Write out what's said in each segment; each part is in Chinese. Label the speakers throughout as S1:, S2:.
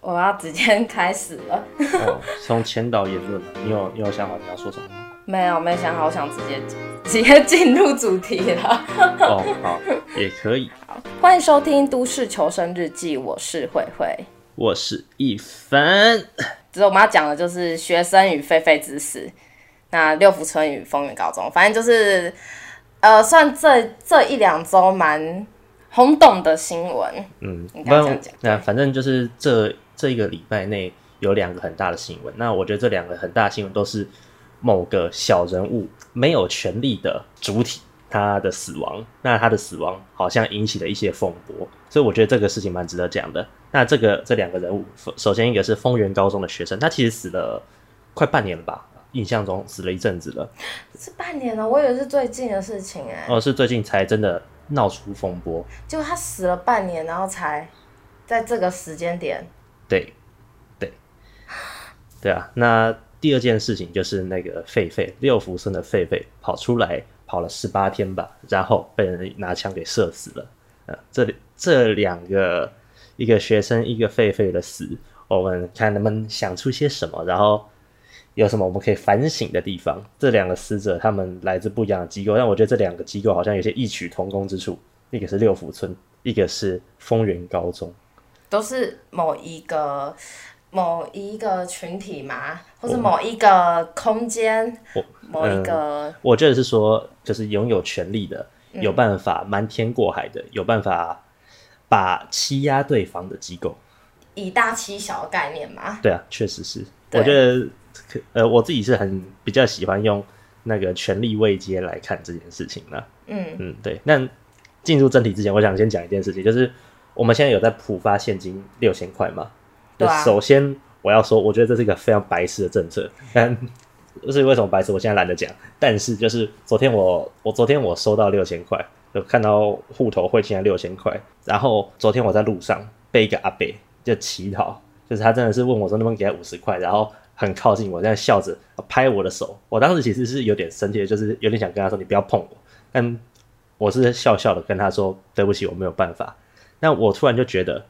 S1: 我要直接开始了。
S2: 哦，从前导言论，你有你有想好你要说什么吗？
S1: 没有，没想好，我想直接直接进入主题了。
S2: 哦，好，也可以。
S1: 好，欢迎收听《都市求生日记》，我是慧慧，
S2: 我是一凡。
S1: 只是我们要讲的就是学生与狒狒之死。那六福村与风云高中，反正就是呃，算这这一两周蛮轰动的新闻。嗯，你刚刚讲，
S2: 那反正就是这。这一个礼拜内有两个很大的新闻，那我觉得这两个很大的新闻都是某个小人物没有权力的主体他的死亡，那他的死亡好像引起了一些风波，所以我觉得这个事情蛮值得讲的。那这个这两个人物，首先一个是丰原高中的学生，他其实死了快半年了吧，印象中死了一阵子了，
S1: 是半年了，我以为是最近的事情哎，
S2: 哦，是最近才真的闹出风波，
S1: 就他死了半年，然后才在这个时间点。
S2: 对，对，对啊。那第二件事情就是那个狒狒六福村的狒狒跑出来跑了十八天吧，然后被人拿枪给射死了。呃，这这两个一个学生一个狒狒的死，我们看能不能想出些什么，然后有什么我们可以反省的地方。这两个死者他们来自不一样的机构，但我觉得这两个机构好像有些异曲同工之处，一个是六福村，一个是丰原高中。
S1: 都是某一个某一个群体嘛，或是某一个空间，某一个、
S2: 嗯，我觉得是说，就是拥有权力的，有办法瞒天过海的，有办法把欺压对方的机构，
S1: 以大欺小的概念嘛。
S2: 对啊，确实是。我觉得，呃，我自己是很比较喜欢用那个权力位阶来看这件事情的。嗯嗯，对。那进入正题之前，我想先讲一件事情，就是。我们现在有在普发现金六千块嘛？对、啊。首先我要说，我觉得这是一个非常白痴的政策。但就是为什么白痴？我现在懒得讲。但是就是昨天我我昨天我收到六千块，就看到户头汇进来六千块。然后昨天我在路上被一个阿伯就乞讨，就是他真的是问我说能不能给他五十块，然后很靠近我，在笑着拍我的手。我当时其实是有点生气的，就是有点想跟他说你不要碰我。但我是笑笑的跟他说对不起，我没有办法。那我突然就觉得，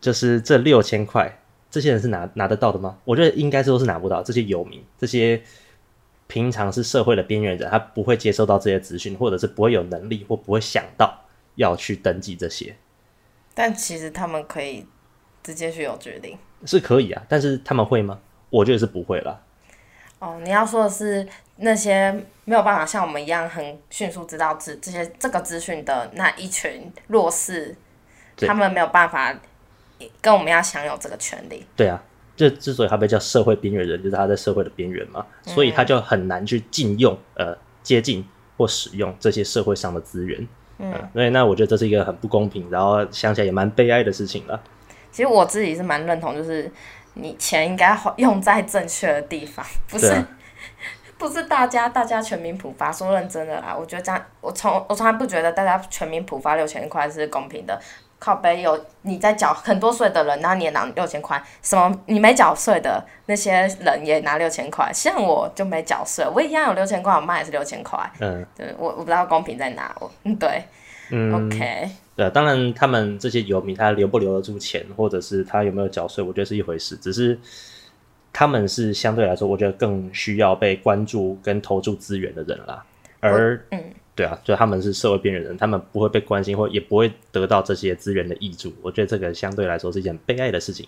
S2: 就是这六千块，这些人是拿拿得到的吗？我觉得应该是都是拿不到。这些游民，这些平常是社会的边缘人，他不会接收到这些资讯，或者是不会有能力或不会想到要去登记这些。
S1: 但其实他们可以直接去有决定，
S2: 是可以啊。但是他们会吗？我觉得是不会啦。
S1: 哦，你要说的是那些没有办法像我们一样很迅速知道这这些这个资讯的那一群弱势。他们没有办法跟我们要享有这个权利。
S2: 对啊，就之所以他被叫社会边缘人，就是他在社会的边缘嘛，所以他就很难去禁用、呃接近或使用这些社会上的资源。嗯，所以那我觉得这是一个很不公平，然后想起来也蛮悲哀的事情了。
S1: 其实我自己是蛮认同，就是你钱应该用在正确的地方，不是、啊、不是大家大家全民普发。说认真的啦，我觉得这样，我从我从来不觉得大家全民普发六千块是公平的。靠背有你在缴很多税的人，然后你也拿六千块，什么你没缴税的那些人也拿六千块，像我就没缴税，我一样有六千块，我妈也是六千块。嗯，对，我我不知道公平在哪，我嗯对，嗯，OK，
S2: 对，当然他们这些游民他留不留得住钱，或者是他有没有缴税，我觉得是一回事，只是他们是相对来说，我觉得更需要被关注跟投注资源的人啦，而嗯。对啊，就他们是社会边缘人，他们不会被关心，或也不会得到这些资源的挹注。我觉得这个相对来说是一件悲哀的事情。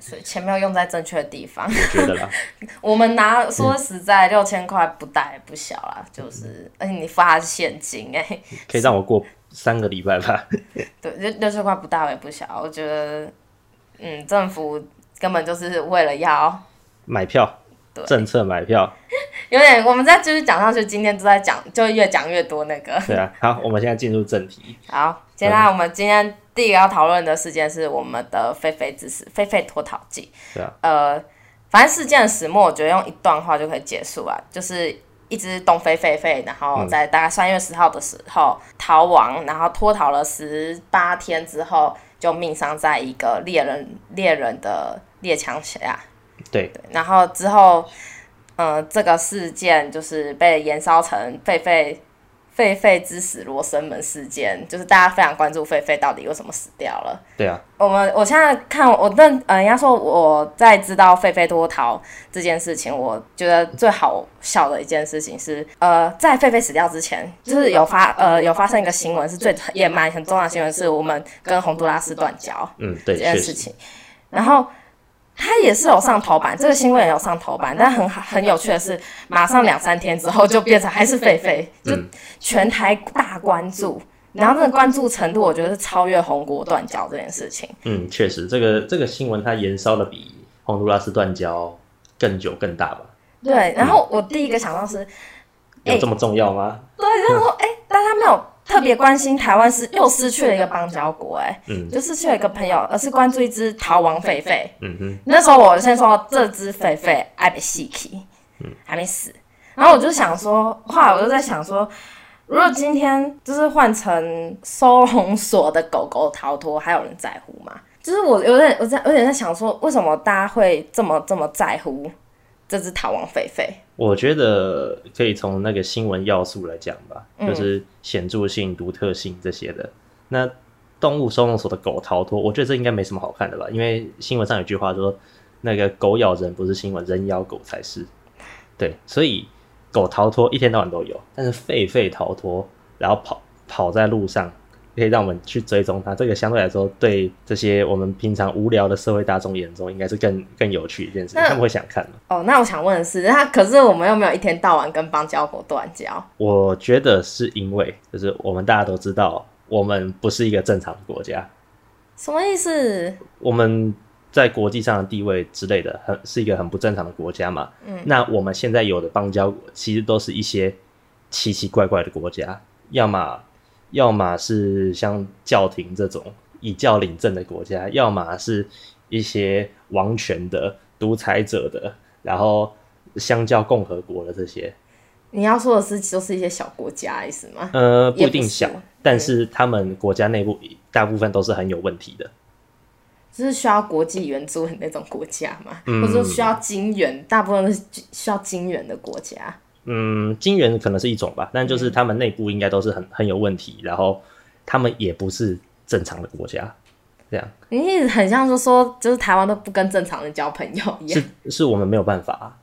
S1: 所以钱没有用在正确的地方。
S2: 我觉得啦，
S1: 我们拿说实在六千块不大也不小啦，就是而且你发现金哎、欸，
S2: 可以让我过三个礼拜吧。
S1: 对，六六千块不大也不小，我觉得嗯，政府根本就是为了要
S2: 买票。对政策买票，
S1: 有点，我们再继续讲上去，今天都在讲，就越讲越多那个。
S2: 对啊，好，我们现在进入正题。
S1: 好，接下来我们今天第一个要讨论的事件是我们的狒狒之死，狒狒脱逃记。对啊，呃，反正事件的始末，我觉得用一段话就可以结束了，就是一只东非狒狒，然后在大概三月十号的时候逃亡，然后脱逃了十八天之后，就命丧在一个猎人猎人的猎枪下。
S2: 对，
S1: 对，然后之后，呃，这个事件就是被延烧成狒狒狒狒之死罗生门事件，就是大家非常关注狒狒到底为什么死掉了。
S2: 对啊，
S1: 我们我现在看我认呃，人家说我在知道狒狒脱逃这件事情，我觉得最好笑的一件事情是，呃，在狒狒死掉之前，就是有发呃有发生一个新闻，是最也蛮很重要的新闻，是我们跟洪都拉斯断交，
S2: 嗯，对
S1: 这件事情，然后。他也是有上头版，这个新闻也有上头版，但很很有趣的是，马上两三天之后就变成还是狒狒，就全台大关注，然后这个关注程度，我觉得是超越红国断交这件事情。
S2: 嗯，确实，这个这个新闻它延烧的比洪都拉斯断交更久更大吧？
S1: 对，然后我第一个想到是，
S2: 有这么重要吗？
S1: 对，然后说，哎，大家没有。特别关心台湾是又失去了一个邦交国，哎，嗯，就失去了一个朋友，而是关注一只逃亡狒狒。嗯哼，那时候我先说这只狒狒爱被戏气，嗯，还没死。然后我就想说，后来我就在想说，如果今天就是换成收容所的狗狗逃脱，还有人在乎吗？就是我有点，我在有点在想说，为什么大家会这么这么在乎？这只逃亡狒狒，
S2: 我觉得可以从那个新闻要素来讲吧，嗯、就是显著性、独特性这些的。那动物收容所的狗逃脱，我觉得这应该没什么好看的吧？因为新闻上有句话说，那个狗咬人不是新闻，人咬狗才是。对，所以狗逃脱一天到晚都有，但是狒狒逃脱，然后跑跑在路上。可以让我们去追踪它，这个相对来说，对这些我们平常无聊的社会大众眼中，应该是更更有趣一件事。他们会想看
S1: 哦，那我想问的是，那可是我们又没有一天到晚跟邦交国断交？
S2: 我觉得是因为，就是我们大家都知道，我们不是一个正常的国家。
S1: 什么意思？
S2: 我们在国际上的地位之类的，很是一个很不正常的国家嘛。嗯。那我们现在有的邦交国，其实都是一些奇奇怪怪的国家，要么。要么是像教廷这种以教领政的国家，要么是一些王权的独裁者的，然后相较共和国的这些。
S1: 你要说的是，就是一些小国家意思吗？
S2: 呃，不一定小，但是他们国家内部大部分都是很有问题的。
S1: 就是需要国际援助的那种国家嘛，嗯、或者说需要金援，大部分是需要金援的国家。
S2: 嗯，金元可能是一种吧，但就是他们内部应该都是很很有问题，然后他们也不是正常的国家，这样。
S1: 你一直很像是说，就是台湾都不跟正常人交朋友一样。
S2: 是，是我们没有办法啊。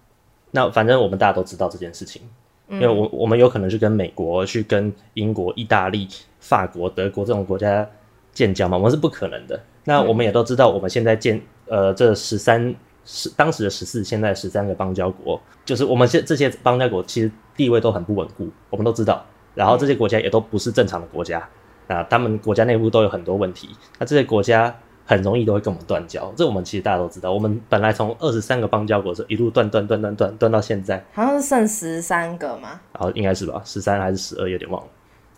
S2: 那反正我们大家都知道这件事情，因为我我们有可能去跟美国、去跟英国、意大利、法国、德国这种国家建交嘛，我们是不可能的。那我们也都知道，我们现在建呃这十三。是当时的十四，现在十三个邦交国，就是我们现这些邦交国其实地位都很不稳固，我们都知道。然后这些国家也都不是正常的国家，啊，他们国家内部都有很多问题，那这些国家很容易都会跟我们断交。这我们其实大家都知道，我们本来从二十三个邦交国是一路断断断断断断到现在，
S1: 好像是剩十三个吗？
S2: 然后应该是吧，十三还是十二，有点忘了。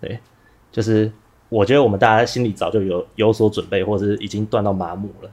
S2: 对，就是我觉得我们大家心里早就有有所准备，或者是已经断到麻木了。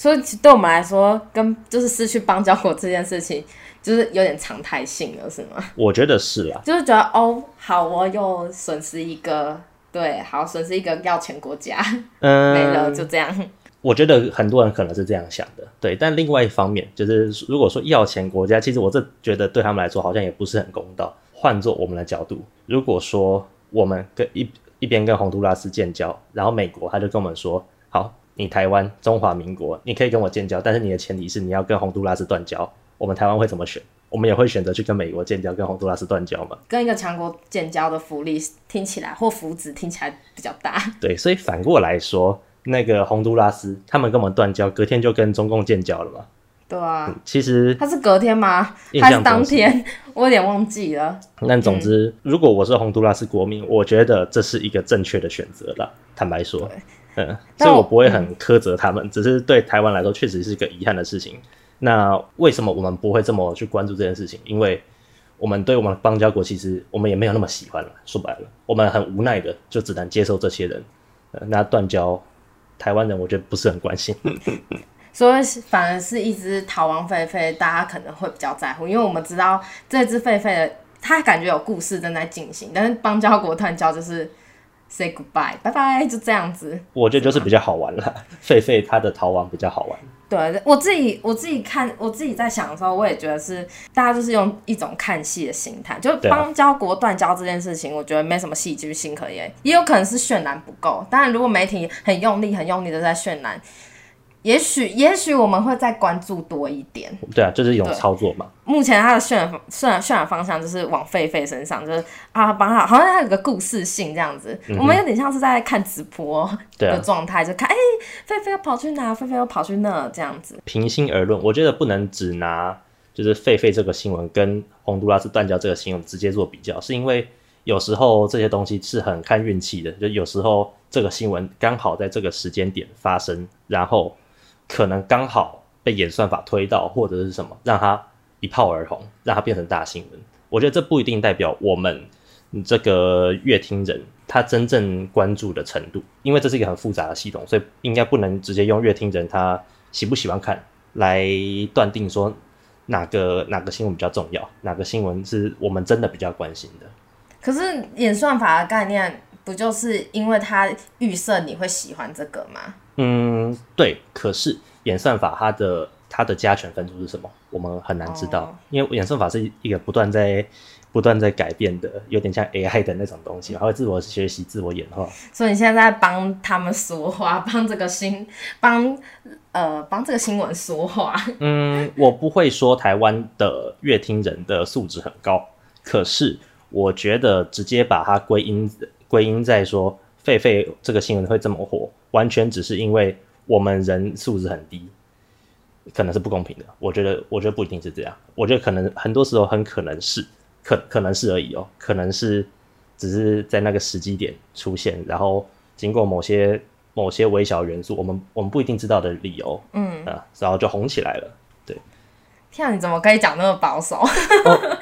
S1: 所以对我们来说，跟就是失去邦交国这件事情，就是有点常态性了，是吗？
S2: 我觉得是啊，
S1: 就是觉得哦，好，我又损失一个，对，好，损失一个要钱国家，嗯，没了，就这样。
S2: 我觉得很多人可能是这样想的，对。但另外一方面，就是如果说要钱国家，其实我这觉得对他们来说好像也不是很公道。换做我们的角度，如果说我们跟一一边跟洪都拉斯建交，然后美国他就跟我们说，好。你台湾中华民国，你可以跟我建交，但是你的前提是你要跟洪都拉斯断交。我们台湾会怎么选？我们也会选择去跟美国建交，跟洪都拉斯断交嘛？
S1: 跟一个强国建交的福利听起来或福祉听起来比较大。
S2: 对，所以反过来说，那个洪都拉斯他们跟我们断交，隔天就跟中共建交了嘛？
S1: 对啊，嗯、
S2: 其实
S1: 他是隔天吗？还是当天？我有点忘记了。
S2: 但总之，嗯、如果我是洪都拉斯国民，我觉得这是一个正确的选择了。坦白说。嗯，所以我不会很苛责他们，只是对台湾来说确实是一个遗憾的事情。那为什么我们不会这么去关注这件事情？因为我们对我们的邦交国其实我们也没有那么喜欢了。说白了，我们很无奈的就只能接受这些人。那断交，台湾人我觉得不是很关心。
S1: 所以反而是一只逃亡狒狒，大家可能会比较在乎，因为我们知道这只狒狒的，它感觉有故事正在进行，但是邦交国断交就是。Say goodbye，拜拜，就这样子。
S2: 我觉得就是比较好玩了，狒狒它的逃亡比较好玩。
S1: 对，我自己我自己看我自己在想的时候，我也觉得是大家就是用一种看戏的心态，就邦交国断交这件事情，我觉得没什么戏剧性可言，也有可能是渲染不够。当然，如果媒体很用力、很用力的在渲染。也许，也许我们会再关注多一点。
S2: 对啊，就是一种操作嘛。
S1: 目前他的渲染、渲染、渲染方向就是往狒狒身上，就是啊，帮他好像他有个故事性这样子。嗯、我们有点像是在看直播的状态，就看哎，狒狒要跑去哪？狒狒要跑去那？这样子。
S2: 平心而论，我觉得不能只拿就是狒狒这个新闻跟洪都拉斯断交这个新闻直接做比较，是因为有时候这些东西是很看运气的，就有时候这个新闻刚好在这个时间点发生，然后。可能刚好被演算法推到，或者是什么，让它一炮而红，让它变成大新闻。我觉得这不一定代表我们这个阅听人他真正关注的程度，因为这是一个很复杂的系统，所以应该不能直接用阅听人他喜不喜欢看来断定说哪个哪个新闻比较重要，哪个新闻是我们真的比较关心的。
S1: 可是演算法的概念不就是因为它预设你会喜欢这个吗？
S2: 嗯，对。可是演算法它的它的加权分数是什么？我们很难知道，哦、因为演算法是一个不断在不断在改变的，有点像 AI 的那种东西，它会自我学习、自我演化。
S1: 所以你现在在帮他们说话，帮这个新帮呃帮这个新闻说话。
S2: 嗯，我不会说台湾的乐听人的素质很高，可是我觉得直接把它归因归因在说。狒狒这个新闻会这么火，完全只是因为我们人素质很低，可能是不公平的。我觉得，我觉得不一定是这样。我觉得可能很多时候很可能是，可可能是而已哦，可能是只是在那个时机点出现，然后经过某些某些微小元素，我们我们不一定知道的理由，嗯啊，然后就红起来了。对，
S1: 天啊，你怎么可以讲那么保守？
S2: 哦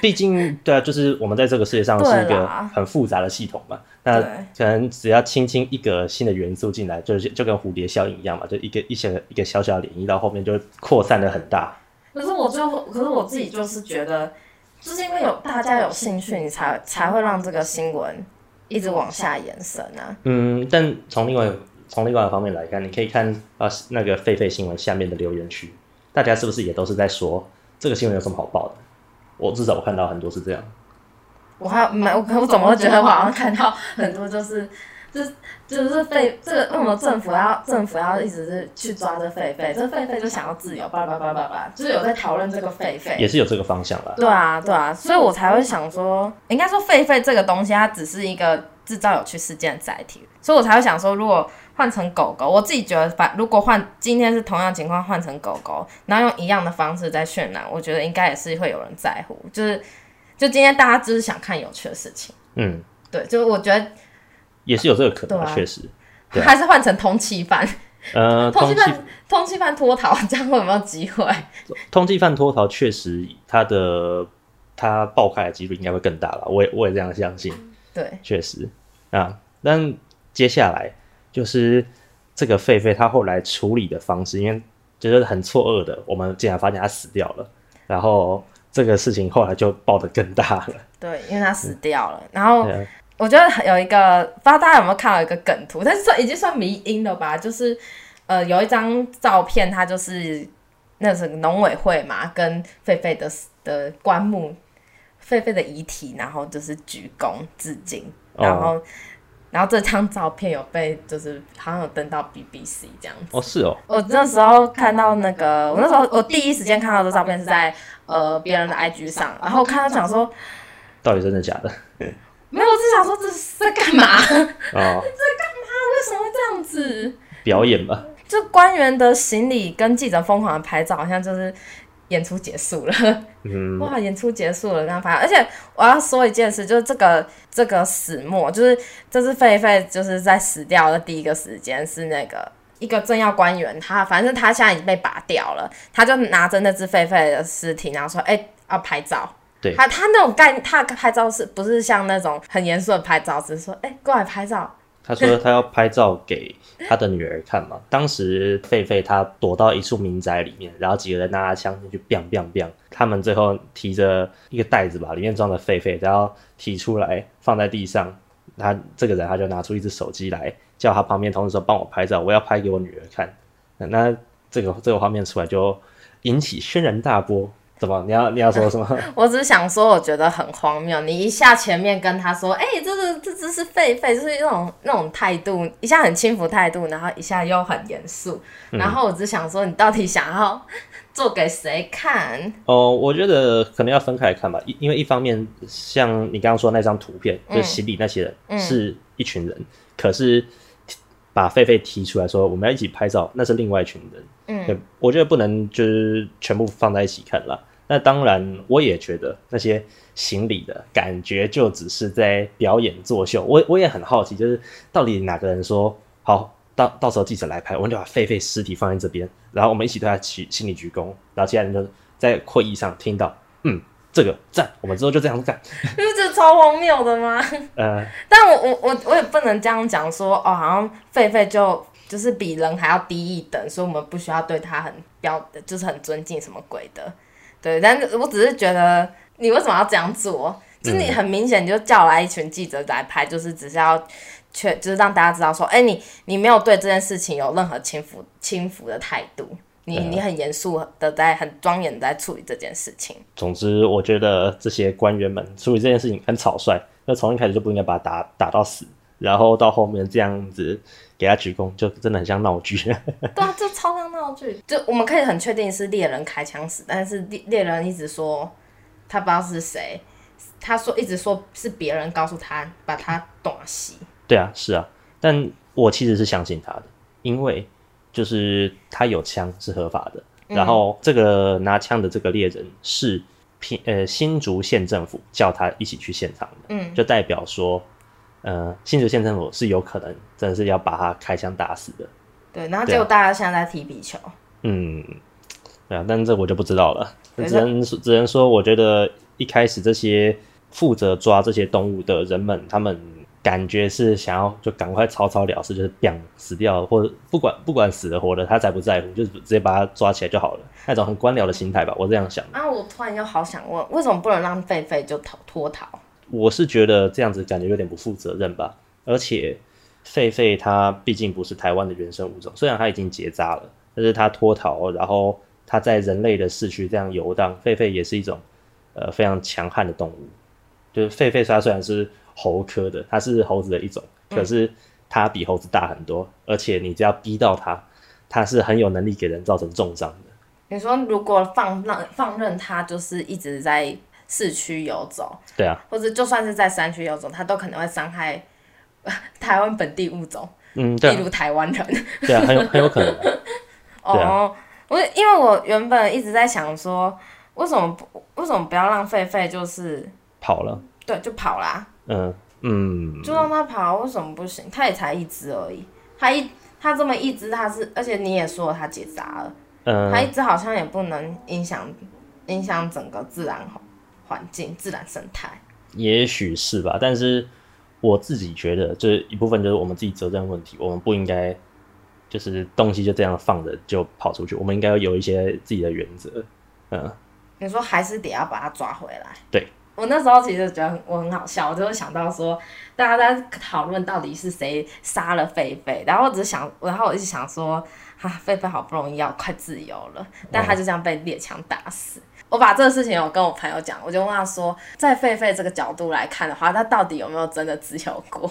S2: 毕竟，对啊，就是我们在这个世界上是一个很复杂的系统嘛。那可能只要轻轻一个新的元素进来，就就跟蝴蝶效应一样嘛，就一个一些一个小小涟漪到后面就扩散的很大。
S1: 可是我最后，可是我自己就是觉得，就是因为有大家有兴趣，你才才会让这个新闻一直往下延伸啊。
S2: 嗯，但从另外从另外一个方面来看，你可以看啊那个狒狒新闻下面的留言区，大家是不是也都是在说这个新闻有什么好报的？我至少我看到很多是这样，
S1: 我还没我我怎么会觉得我好像看到很多就是就是就是狒这个为什么政府要政府要一直是去抓这狒狒，这狒狒就想要自由，叭叭叭叭叭，就是有在讨论这个狒狒，
S2: 也是有这个方向啦。
S1: 对啊对啊，所以我才会想说，应该说狒狒这个东西它只是一个制造有趣事件的载体，所以我才会想说，如果换成狗狗，我自己觉得，反如果换今天是同样情况换成狗狗，然后用一样的方式在渲染，我觉得应该也是会有人在乎。就是，就今天大家只是想看有趣的事情。嗯，对，就是我觉得
S2: 也是有这个可能，确实。
S1: 还是换成通缉犯，
S2: 呃，
S1: 通缉犯，通缉犯脱逃，这样会有没有机会？
S2: 通缉犯脱逃确实，他的他爆开的几率应该会更大了。我也我也这样相信。
S1: 对，
S2: 确实啊。但接下来。就是这个狒狒，他后来处理的方式，因为觉得很错愕的，我们竟然发现他死掉了，然后这个事情后来就爆得更大了。
S1: 对，因为他死掉了。嗯、然后我觉得有一个，不知道大家有没有看到一个梗图，但是算已经算迷因了吧？就是呃，有一张照片，它就是那是农委会嘛，跟狒狒的的棺木，狒狒的遗体，然后就是鞠躬致敬，然后。哦然后这张照片有被，就是好像有登到 BBC 这样子。
S2: 哦，是哦。
S1: 我那时候看到那个，我那时候我第一时间看到这照片是在呃别人的 IG 上，然后看到讲说，
S2: 到底真的假的？
S1: 没有，我只想说这是在干嘛？
S2: 哦，
S1: 这干嘛？为什么会这样子？
S2: 表演吧。
S1: 就官员的行李跟记者疯狂的拍照，好像就是。演出结束了，嗯，哇！演出结束了，跟他拍。而且我要说一件事，就是这个这个始末，就是这只狒狒，就是在死掉的第一个时间是那个一个政要官员，他反正他现在已经被拔掉了，他就拿着那只狒狒的尸体，然后说：“哎、欸，要拍照。”
S2: 对，
S1: 他他那种概念，他拍照是不是像那种很严肃的拍照，只是说：“哎、欸，过来拍照。”
S2: 他说他要拍照给他的女儿看嘛。当时狒狒他躲到一处民宅里面，然后几个人拿着枪进去，biang biang biang。他们最后提着一个袋子吧，里面装着狒狒，然后提出来放在地上。他这个人他就拿出一只手机来，叫他旁边同事说帮我拍照，我要拍给我女儿看。那这个这个画面出来就引起轩然大波。什么？你要你要说什么？
S1: 我只是想说，我觉得很荒谬。你一下前面跟他说，哎、欸，这是这只是狒狒，就是那种那种态度，一下很轻浮态度，然后一下又很严肃。然后我只想说，你到底想要做给谁看？
S2: 哦、呃，我觉得可能要分开来看吧。因因为一方面，像你刚刚说的那张图片，就行李那些人、嗯、是一群人，嗯、可是把狒狒提出来说，我们要一起拍照，那是另外一群人。嗯，我觉得不能就是全部放在一起看了。那当然，我也觉得那些行礼的感觉就只是在表演作秀。我我也很好奇，就是到底哪个人说好，到到时候记者来拍，我们就把狒狒尸体放在这边，然后我们一起对他起行礼鞠躬，然后其他人就在会议上听到，嗯，这个赞，我们之后就这样干，
S1: 不是这超荒谬的吗？呃，但我我我我也不能这样讲说，哦，好像狒狒就就是比人还要低一等，所以我们不需要对他很标，就是很尊敬什么鬼的。对，但是我只是觉得你为什么要这样做？就你很明显就叫来一群记者来拍，就是只是要确，就是让大家知道说，哎，你你没有对这件事情有任何轻浮轻浮的态度，你你很严肃的在很庄严的在处理这件事情。
S2: 总之，我觉得这些官员们处理这件事情很草率，那从一开始就不应该把他打打到死，然后到后面这样子给他鞠躬，就真的很像闹剧。
S1: 对啊，就超像闹剧。就我们可以很确定是猎人开枪死，但是猎猎人一直说他不知道是谁，他说一直说是别人告诉他把他断死。
S2: 对啊，是啊，但我其实是相信他的，因为就是他有枪是合法的，嗯、然后这个拿枪的这个猎人是平呃新竹县政府叫他一起去现场的，嗯，就代表说。呃，新竹县政府是有可能真的是要把他开枪打死的。
S1: 对，然后结果大家现在在踢皮球。
S2: 嗯，对啊，但这我就不知道了。只能只能说，我觉得一开始这些负责抓这些动物的人们，他们感觉是想要就赶快草草了事，就是砰死掉，或者不管不管死的活的，他才不在乎，就是直接把他抓起来就好了，那种很官僚的心态吧，我这样想。
S1: 啊，我突然又好想问，为什么不能让狒狒就逃脱逃？
S2: 我是觉得这样子感觉有点不负责任吧，而且狒狒它毕竟不是台湾的原生物种，虽然它已经结扎了，但是它脱逃，然后它在人类的市区这样游荡，狒狒也是一种呃非常强悍的动物。就是狒狒它虽然是猴科的，它是猴子的一种，可是它比猴子大很多，而且你只要逼到它，它是很有能力给人造成重伤的。
S1: 你说如果放让放任它，就是一直在。市区游走，
S2: 对啊，
S1: 或者就算是在山区游走，它都可能会伤害 台湾本地物种，
S2: 嗯，对啊，
S1: 例如台湾人，
S2: 对啊，很有很有可能。
S1: 哦，我因为我原本一直在想说，为什么不为什么不要让狒狒就是
S2: 跑了？
S1: 对，就跑啦。
S2: 嗯嗯，
S1: 就让它跑，为什么不行？它也才一只而已，它一它这么一只，它是而且你也说了它结扎了，嗯，它一只好像也不能影响影响整个自然环境、自然生态，
S2: 也许是吧。但是我自己觉得，这一部分就是我们自己责任问题。我们不应该就是东西就这样放着就跑出去。我们应该要有一些自己的原则。嗯，
S1: 你说还是得要把它抓回来。
S2: 对，
S1: 我那时候其实觉得我很好笑，我就会想到说，大家在讨论到底是谁杀了狒狒，然后我只是想，然后我一直想说，哈，狒狒好不容易要快自由了，但他就这样被猎枪打死。嗯我把这个事情我跟我朋友讲，我就问他说，在狒狒这个角度来看的话，他到底有没有真的自由过？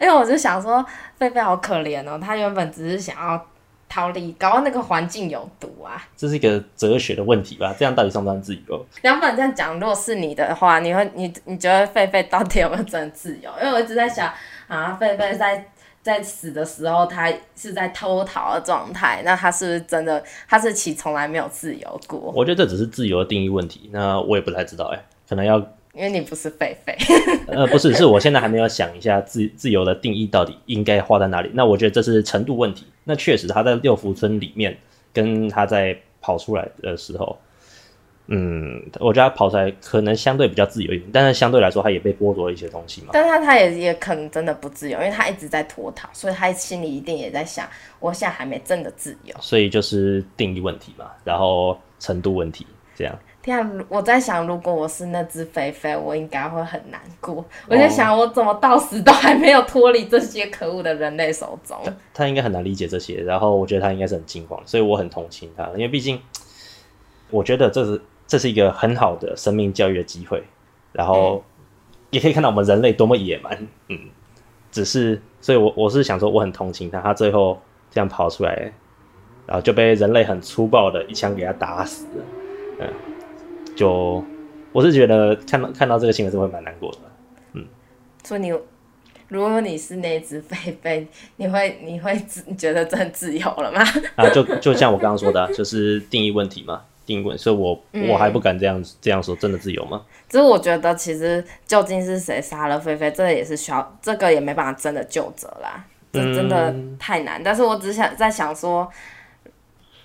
S1: 因为我就想说，狒狒好可怜哦，他原本只是想要逃离，搞到那个环境有毒啊。
S2: 这是一个哲学的问题吧？这样到底算不算自由？
S1: 两本这样讲，如果是你的话，你会你你觉得狒狒到底有没有真的自由？因为我一直在想啊，狒狒在。在死的时候，他是在偷逃的状态，那他是不是真的？他是其从来没有自由过？
S2: 我觉得这只是自由的定义问题，那我也不太知道哎，可能要
S1: 因为你不是狒狒，
S2: 呃，不是，是我现在还没有想一下自自由的定义到底应该画在哪里。那我觉得这是程度问题。那确实他在六福村里面，跟他在跑出来的时候。嗯，我觉得他跑出来可能相对比较自由一点，但是相对来说他也被剥夺了一些东西嘛。
S1: 但是他他也也可能真的不自由，因为他一直在脱逃，所以他心里一定也在想，我现在还没真的自由。
S2: 所以就是定义问题嘛，然后程度问题这样。
S1: 天啊！我在想，如果我是那只肥肥，我应该会很难过。我在想，我怎么到死都还没有脱离这些可恶的人类手中？
S2: 他，他应该很难理解这些，然后我觉得他应该是很惊慌，所以我很同情他，因为毕竟我觉得这是这是一个很好的生命教育的机会，然后也可以看到我们人类多么野蛮。嗯，只是，所以我我是想说，我很同情他，他最后这样跑出来，然后就被人类很粗暴的一枪给他打死了。嗯。就我是觉得看到看到这个新闻是会蛮难过的，嗯。
S1: 所以你如果你是那只狒狒，你会你会自觉得真自由了吗？
S2: 啊，就就像我刚刚说的，就是定义问题嘛，定位，所以我、嗯、我还不敢这样这样说，真的自由吗？
S1: 只是我觉得其实究竟是谁杀了菲菲，这个也是需要这个也没办法真的就责啦，这真的太难。嗯、但是我只想在想说。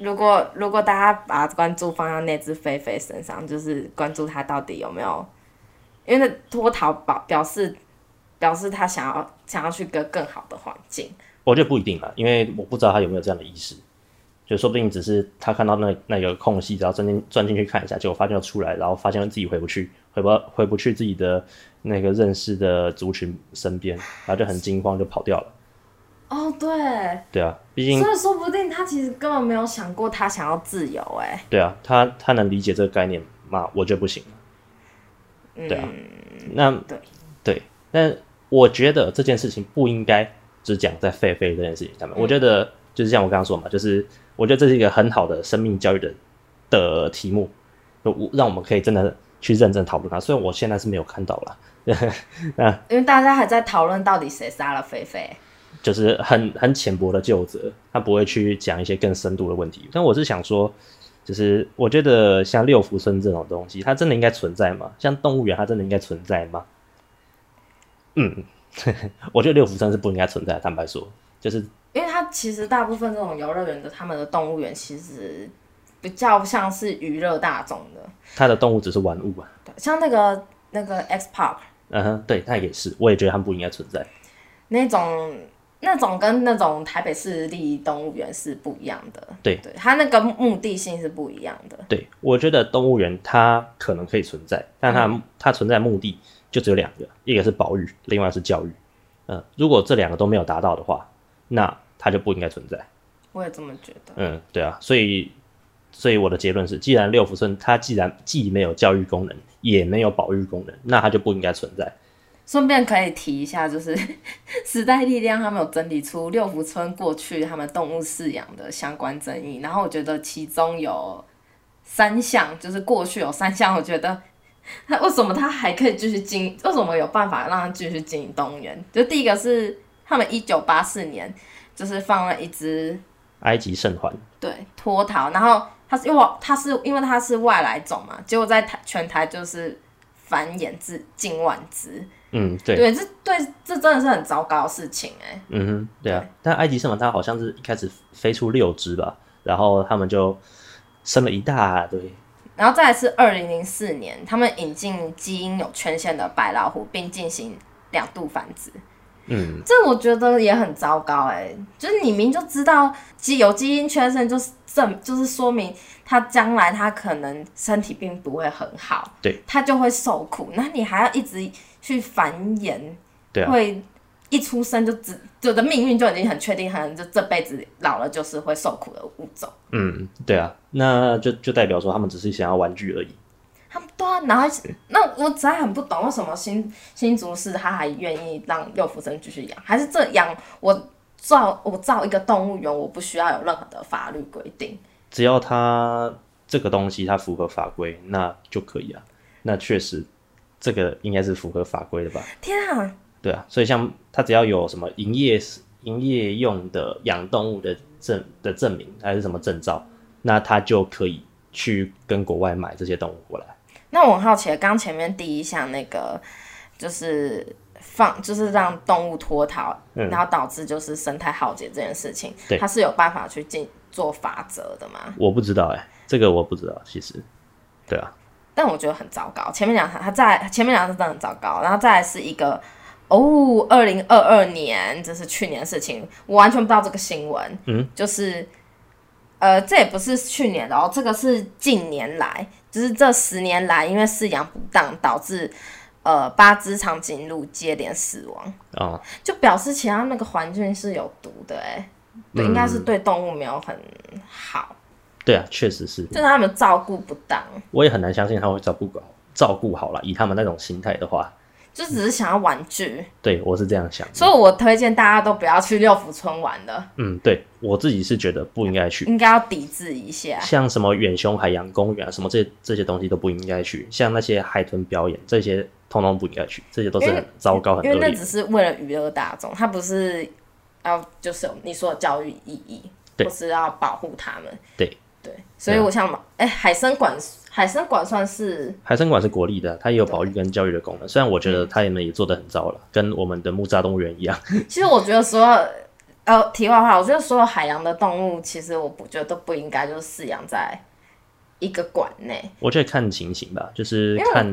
S1: 如果如果大家把关注放在那只菲菲身上，就是关注它到底有没有，因为那脱逃表表示表示他想要想要去个更好的环境。
S2: 我觉得不一定啦，因为我不知道他有没有这样的意识，就说不定只是他看到那那个空隙，然后钻进钻进去看一下，结果发现要出来，然后发现自己回不去，回不回不去自己的那个认识的族群身边，然后就很惊慌就跑掉了。
S1: 哦，对，
S2: 对啊，毕竟，
S1: 所以说不定他其实根本没有想过他想要自由，哎，对
S2: 啊，他他能理解这个概念吗？我觉得不行，嗯、对啊，那对。对，但我觉得这件事情不应该只讲在狒狒这件事情上面，嗯、我觉得就是像我刚刚说嘛，就是我觉得这是一个很好的生命教育的的题目，就让我们可以真的去认真讨论它。虽然我现在是没有看到了，
S1: 啊，因为大家还在讨论到底谁杀了菲菲。
S2: 就是很很浅薄的旧责，他不会去讲一些更深度的问题。但我是想说，就是我觉得像六福村这种东西，它真的应该存在吗？像动物园，它真的应该存在吗？嗯，我觉得六福村是不应该存在的。坦白说，就是
S1: 因为它其实大部分这种游乐园的，他们的动物园其实比较像是娱乐大众的。
S2: 它的动物只是玩物啊，
S1: 对，像那个那个 X Park，
S2: 嗯哼，对，它也是，我也觉得它不应该存在
S1: 那种。那种跟那种台北市立动物园是不一样的，
S2: 对，
S1: 对，它那个目的性是不一样的。
S2: 对，我觉得动物园它可能可以存在，但它、嗯、它存在目的就只有两个，一个是保育，另外是教育。嗯、呃，如果这两个都没有达到的话，那它就不应该存在。
S1: 我也这么觉得。
S2: 嗯，对啊，所以所以我的结论是，既然六福村它既然既没有教育功能，也没有保育功能，那它就不应该存在。
S1: 顺便可以提一下，就是 时代力量他们有整理出六福村过去他们动物饲养的相关争议，然后我觉得其中有三项，就是过去有三项，我觉得他为什么他还可以继续经，为什么有办法让他继续经营动物园？就第一个是他们一九八四年就是放了一只
S2: 埃及圣环，
S1: 对，脱逃，然后它是因为它是因为它是外来种嘛，结果在台全台就是繁衍至近万只。
S2: 嗯，对，
S1: 对，这对这真的是很糟糕的事情哎。
S2: 嗯哼，对啊，对但埃及圣环它好像是一开始飞出六只吧，然后他们就生了一大堆。
S1: 然后再来是二零零四年，他们引进基因有缺陷的白老虎，并进行两度繁殖。
S2: 嗯，
S1: 这我觉得也很糟糕哎，就是你明就知道基有基因缺陷，就是证就是说明他将来他可能身体并不会很好，
S2: 对，
S1: 他就会受苦，那你还要一直。去繁衍，
S2: 对啊，
S1: 会一出生就只就的命运就已经很确定，可能就这辈子老了就是会受苦的物种。
S2: 嗯，对啊，那就就代表说他们只是想要玩具而已。
S1: 他们对啊，然后那我实在很不懂，为什么新新竹市他还愿意让六福生继续养？还是这养我造我造一个动物园，我不需要有任何的法律规定，
S2: 只要他这个东西它符合法规，那就可以啊。那确实。这个应该是符合法规的吧？
S1: 天啊！
S2: 对啊，所以像他只要有什么营业营业用的养动物的证的证明，还是什么证照，那他就可以去跟国外买这些动物过来。
S1: 那我很好奇，刚前面第一项那个就是放，就是让动物脱逃，嗯、然后导致就是生态浩劫这件事情，对，他是有办法去进做法则的吗？
S2: 我不知道哎、欸，这个我不知道，其实，对啊。
S1: 但我觉得很糟糕。前面两场，他在前面两场是真的很糟糕。然后再来是一个哦，二零二二年，这是去年的事情，我完全不知道这个新闻。
S2: 嗯，
S1: 就是呃，这也不是去年的哦，这个是近年来，就是这十年来，因为饲养不当导致呃八只长颈鹿接连死亡哦，就表示其他那个环境是有毒的哎，对，应该是对动物没有很好。
S2: 对啊，确实是，
S1: 就是他们照顾不当。
S2: 我也很难相信他会照顾好，照顾好了。以他们那种心态的话，
S1: 就只是想要玩具。
S2: 对，我是这样想的。
S1: 所以我推荐大家都不要去六福村玩的。
S2: 嗯，对，我自己是觉得不应该去，
S1: 应该要抵制一下。
S2: 像什么远雄海洋公园啊，什么这些这些东西都不应该去。像那些海豚表演，这些通通不应该去。这些都是很糟糕、很。
S1: 因为那只是为了娱乐大众，它不是要就是你说的教育意义，对，不是要保护他们。
S2: 对。
S1: 对，所以我想嘛，哎、海参馆，海生馆算是
S2: 海生馆是国立的，它也有保育跟教育的功能。虽然我觉得它们也做的很糟了，跟我们的木栅动物园一样。
S1: 其实我觉得所有，呃，题外话，我觉得所有海洋的动物，其实我不觉得都不应该就是饲养在一个馆内。
S2: 我觉得看情形吧，就是看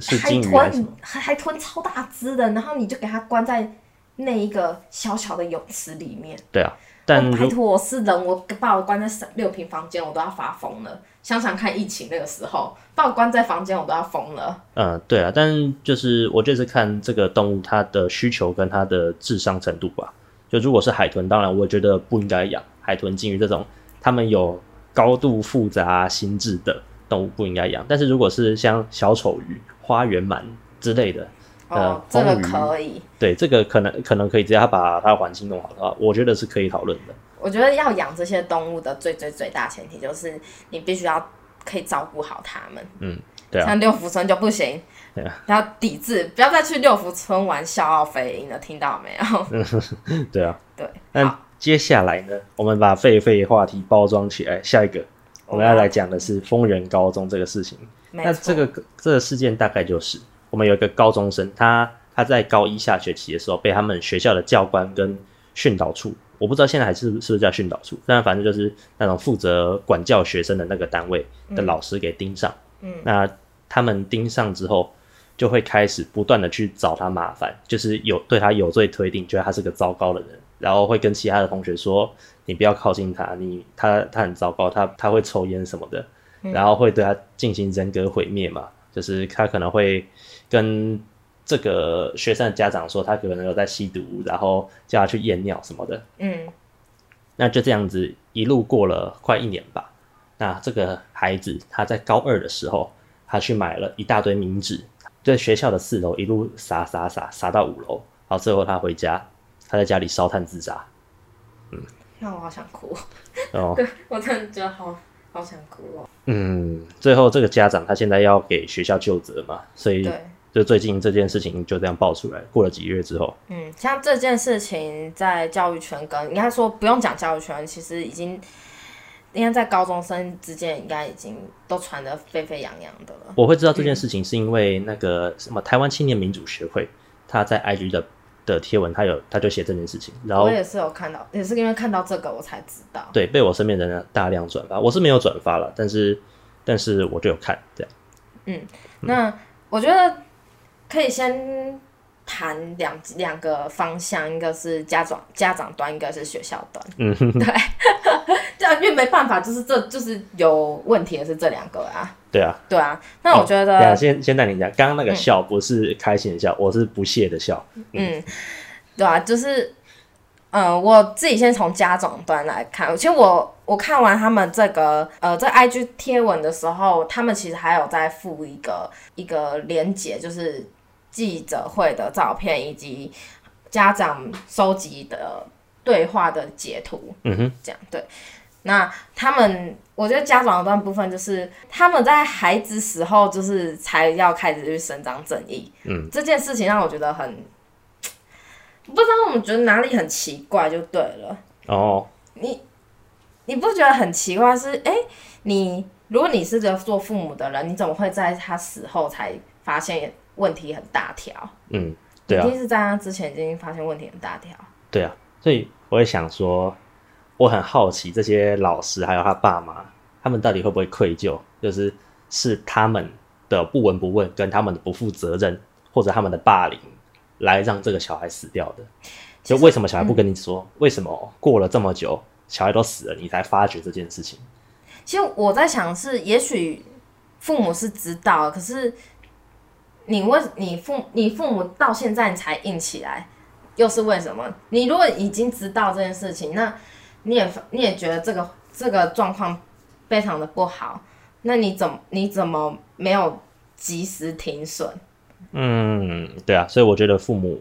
S2: 是鲸鱼
S1: 还是什么。海豚，海豚超大只的，然后你就给它关在那一个小小的泳池里面。
S2: 对啊。但
S1: 拜托，我是人，我把我关在六平房间，我都要发疯了。想想看，疫情那个时候，把我关在房间，我都要疯了。
S2: 嗯，对啊，但就是我就是看这个动物它的需求跟它的智商程度吧。就如果是海豚，当然我觉得不应该养海豚、鲸鱼这种，它们有高度复杂心智的动物不应该养。但是如果是像小丑鱼、花园鳗之类的。
S1: 哦，这个可以。
S2: 对，这个可能可能可以，只要把它的环境弄好的话，我觉得是可以讨论的。
S1: 我觉得要养这些动物的最最最大前提就是你必须要可以照顾好它们。
S2: 嗯，对啊。
S1: 像六福村就不行，对啊，要抵制，不要再去六福村玩笑傲飞鹰了，听到没有？
S2: 对啊，
S1: 对。
S2: 那接下来呢，我们把狒狒话题包装起来，下一个我们要来讲的是丰原高中这个事情。那这个这个事件大概就是。我们有一个高中生，他他在高一下学期的时候被他们学校的教官跟训导处，我不知道现在还是是不是叫训导处，但反正就是那种负责管教学生的那个单位的老师给盯上。嗯，那他们盯上之后，就会开始不断的去找他麻烦，就是有对他有罪推定，觉得他是个糟糕的人，然后会跟其他的同学说：“你不要靠近他，你他他很糟糕，他他会抽烟什么的。”然后会对他进行人格毁灭嘛，就是他可能会。跟这个学生的家长说，他可能有在吸毒，然后叫他去验尿什么的。嗯，那就这样子一路过了快一年吧。那这个孩子他在高二的时候，他去买了一大堆冥纸，在学校的四楼一路撒撒撒撒到五楼，然后最后他回家，他在家里烧炭自杀。
S1: 嗯，让我好想哭。哦，对我真的觉得好好想哭哦。
S2: 嗯，最后这个家长他现在要给学校就责嘛，所以。就最近这件事情就这样爆出来，过了几个月之后，
S1: 嗯，像这件事情在教育圈跟应该说不用讲教育圈，其实已经应该在高中生之间应该已经都传得沸沸扬扬的了。
S2: 我会知道这件事情是因为那个什么台湾青年民主学会，他在 IG 的的贴文，他有他就写这件事情，然后
S1: 我也是有看到，也是因为看到这个我才知道，
S2: 对，被我身边的人大量转发，我是没有转发了，但是但是我就有看这样，
S1: 嗯，那我觉得。可以先谈两两个方向，一个是家长家长端，一个是学校端。嗯，对，这样因为没办法，就是这就是有问题的是这两个啊。
S2: 对啊，
S1: 对啊。那我觉得，
S2: 哦、先先带你讲，刚刚那个笑不是开心的笑，嗯、我是不屑的笑。嗯，
S1: 嗯对啊，就是，嗯、呃，我自己先从家长端来看，其实我我看完他们这个呃这 IG 贴文的时候，他们其实还有在附一个一个连接，就是。记者会的照片以及家长收集的对话的截图，嗯哼，这样对。那他们，我觉得家长的那部分就是他们在孩子死后就是才要开始去伸张正义，嗯，这件事情让我觉得很不知道，我们觉得哪里很奇怪就对了。哦，你你不觉得很奇怪是？哎、欸，你如果你是个做父母的人，你怎么会在他死后才发现？问题很大条，嗯，对啊，一定是在他之前已经发现问题很大条，
S2: 对啊，所以我也想说，我很好奇这些老师还有他爸妈，他们到底会不会愧疚？就是是他们的不闻不问，跟他们的不负责任，或者他们的霸凌，来让这个小孩死掉的？就为什么小孩不跟你说？嗯、为什么过了这么久，小孩都死了，你才发觉这件事情。
S1: 其实我在想是，也许父母是知道，可是你为你父你父母到现在你才硬起来，又是为什么？你如果已经知道这件事情，那你也你也觉得这个这个状况非常的不好，那你怎么你怎么没有及时停损？
S2: 嗯，对啊，所以我觉得父母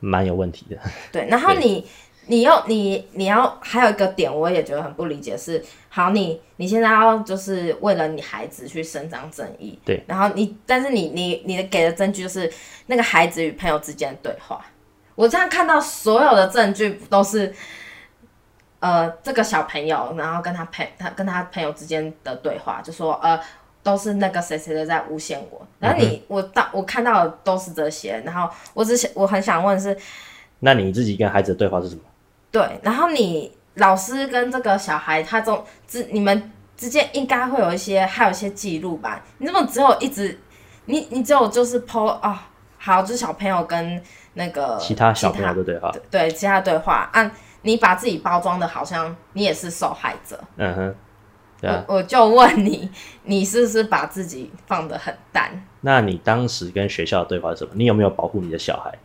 S2: 蛮有问题的。
S1: 对，然后你对你要你你要还有一个点，我也觉得很不理解是，好，你你现在要就是为了你孩子去伸张正义，
S2: 对，
S1: 然后你但是你你你的给的证据就是那个孩子与朋友之间的对话，我这样看到所有的证据都是。呃，这个小朋友，然后跟他朋他跟他朋友之间的对话，就说呃，都是那个谁谁的在诬陷我。然后你、嗯、我到我看到的都是这些，然后我只想我很想问是，
S2: 那你自己跟孩子的对话是什么？
S1: 对，然后你老师跟这个小孩他中之你们之间应该会有一些还有一些记录吧？你怎么只有一直你你只有就是 po 啊、哦？好，就是小朋友跟那个
S2: 其他小朋友的对话，
S1: 对其他对话按。你把自己包装的好像你也是受害者，
S2: 嗯哼，对啊，
S1: 我我就问你，你是不是把自己放得很淡？
S2: 那你当时跟学校的对话是什么？你有没有保护你的小孩？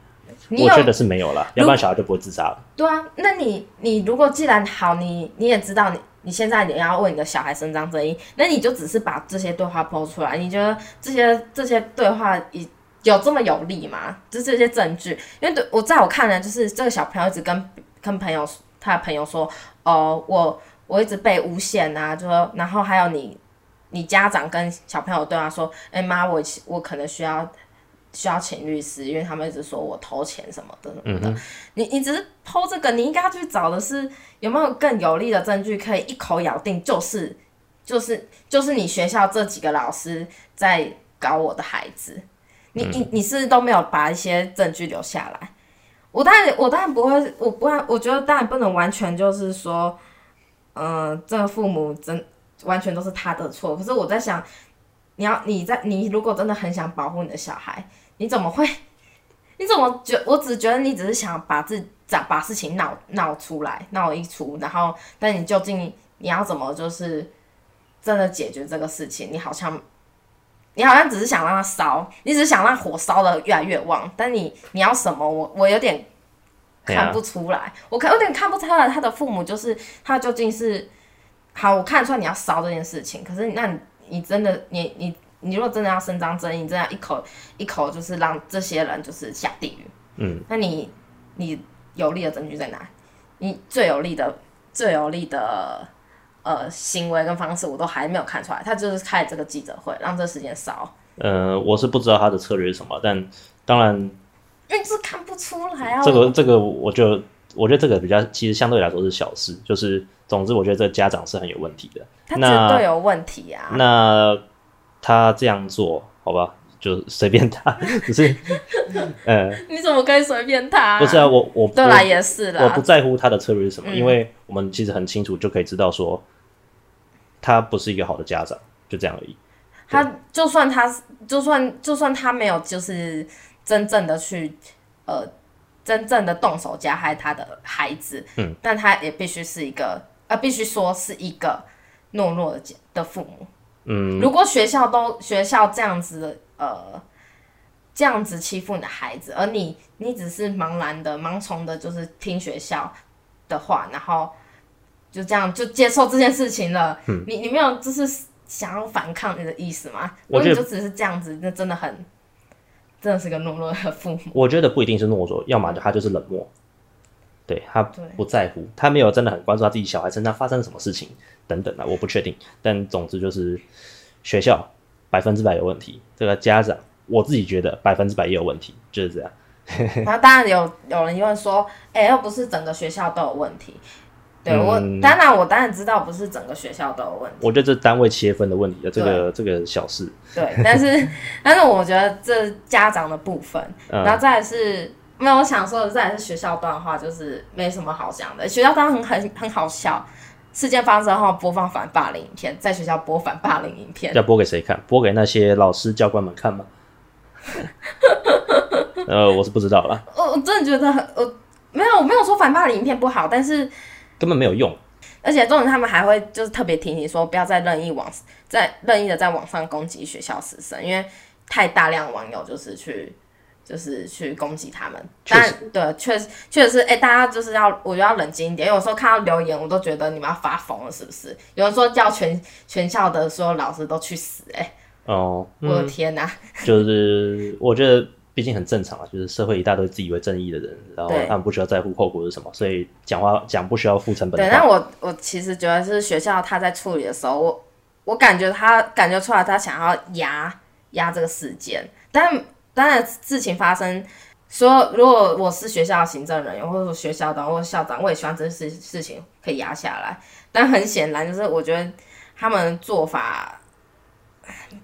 S2: 我觉得是没有了，要不然小孩就不会自杀了。
S1: 对啊，那你你如果既然好，你你也知道你你现在你要为你的小孩伸张正义，那你就只是把这些对话抛出来，你觉得这些这些对话有有这么有利吗？就这些证据，因为对我在我看来，就是这个小朋友一直跟。跟朋友，他的朋友说，哦，我我一直被诬陷啊，就说，然后还有你，你家长跟小朋友对话说，哎妈，我我可能需要需要请律师，因为他们一直说我偷钱什么的什么的。嗯、你你只是 po 这个，你应该要去找的是有没有更有力的证据，可以一口咬定就是就是就是你学校这几个老师在搞我的孩子。你你你是是都没有把一些证据留下来？我当然，我当然不会，我不然，我觉得当然不能完全就是说，嗯、呃，这个父母真完全都是他的错。可是我在想，你要你在你如果真的很想保护你的小孩，你怎么会？你怎么觉？我只觉得你只是想把自把把事情闹闹出来，闹一出，然后但你究竟你要怎么就是真的解决这个事情？你好像。你好像只是想让它烧，你只是想让火烧的越来越旺，但你你要什么？我我有点看不出来，啊、我看有点看不出来他的父母就是他究竟是好，我看得出来你要烧这件事情，可是那你你真的你你你如果真的要伸张正义，你真的要一口一口就是让这些人就是下地狱，嗯，那你你有力的证据在哪？你最有力的最有力的。呃，行为跟方式我都还没有看出来，他就是开这个记者会，让这时间烧。
S2: 呃，我是不知道他的策略是什么，但当然，
S1: 因为这看不出来啊。
S2: 这个这个，我就我觉得这个比较，其实相对来说是小事。就是总之，我觉得这个家长是很有问题的，
S1: 他绝对有问题啊。
S2: 那他这样做，好吧？就随便他，只是，呃，
S1: 你怎么可以随便他？
S2: 不是啊，我我
S1: 对啦，也是啦，
S2: 我不在乎他的策略是什么，嗯、因为我们其实很清楚就可以知道说，他不是一个好的家长，就这样而已。
S1: 他就算他就算就算他没有就是真正的去呃真正的动手加害他的孩子，嗯，但他也必须是一个呃必须说是一个懦弱的的父母，嗯，如果学校都学校这样子的。呃，这样子欺负你的孩子，而你你只是茫然的、盲从的，就是听学校的话，然后就这样就接受这件事情了。嗯、你你没有就是想要反抗你的意思吗？我觉得就只是这样子，那真的很真的是个懦弱的父母。
S2: 我觉得不一定是懦弱，要么他就是冷漠，对他不在乎，他没有真的很关注他自己小孩身上发生什么事情等等啊，我不确定。但总之就是学校。百分之百有问题，这个家长我自己觉得百分之百也有问题，就是这样。
S1: 然后当然有有人疑问说，哎、欸，又不是整个学校都有问题。对、嗯、我当然我当然知道不是整个学校都有问题。
S2: 我觉得这单位切分的问题的这个这个小事。
S1: 对，但是 但是我觉得这家长的部分，嗯、然后再来是没有我想说的，再来是学校端的话，就是没什么好讲的。学校当然很很很好笑。事件发生后，播放反霸凌影片，在学校播反霸凌影片，
S2: 要播给谁看？播给那些老师教官们看吗？呃，我是不知道啦。
S1: 我我真的觉得，我没有我没有说反霸凌影片不好，但是
S2: 根本没有用。
S1: 而且重点他们还会就是特别提醒说，不要再任意网在任意的在网上攻击学校师生，因为太大量网友就是去就是去攻击他们。但对，确实确实是，哎、欸，大家就是要我觉得要冷静一点。有时候看到留言，我都觉得你们要发疯了，是不是？有人说叫全全校的所有老师都去死、欸，哎，
S2: 哦，
S1: 我的天哪、啊！
S2: 就是我觉得。毕竟很正常啊，就是社会一大堆自以为正义的人，然后他们不需要在乎后果是什么，所以讲话讲不需要付成本。
S1: 对，但我我其实觉得是学校他在处理的时候，我我感觉他感觉出来他想要压压这个事件，但当然事情发生，说如果我是学校行政人员，或者说学校的或者校长，我也希望这事事情可以压下来。但很显然，就是我觉得他们做法。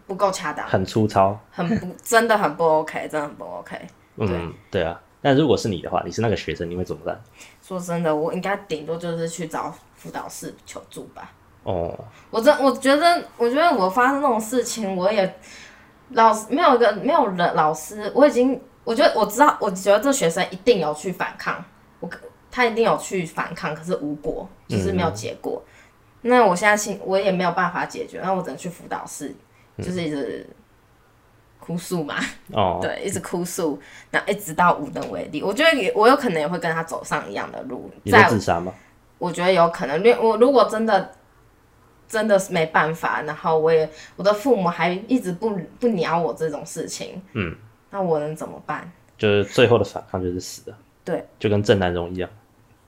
S1: 不够恰当，
S2: 很粗糙，
S1: 很不，真的很不 OK，真的很不 OK。
S2: 嗯，对啊。但如果是你的话，你是那个学生，你会怎么办？
S1: 说真的，我应该顶多就是去找辅导室求助吧。
S2: 哦，
S1: 我真我觉得，我觉得我发生这种事情，我也老师没有一个没有人老师，我已经我觉得我知道，我觉得这学生一定有去反抗，我他一定有去反抗，可是无果，就是没有结果。嗯、那我现在心我也没有办法解决，那我只能去辅导室。就是一直哭诉嘛，哦，对，一直哭诉，那一直到无能为力。我觉得也，我有可能也会跟他走上一样的路。
S2: 你在自杀吗？
S1: 我觉得有可能，因为我如果真的真的是没办法，然后我也我的父母还一直不不鸟我这种事情，嗯，那我能怎么办？
S2: 就是最后的反抗就是死了，
S1: 对，
S2: 就跟郑南榕一样。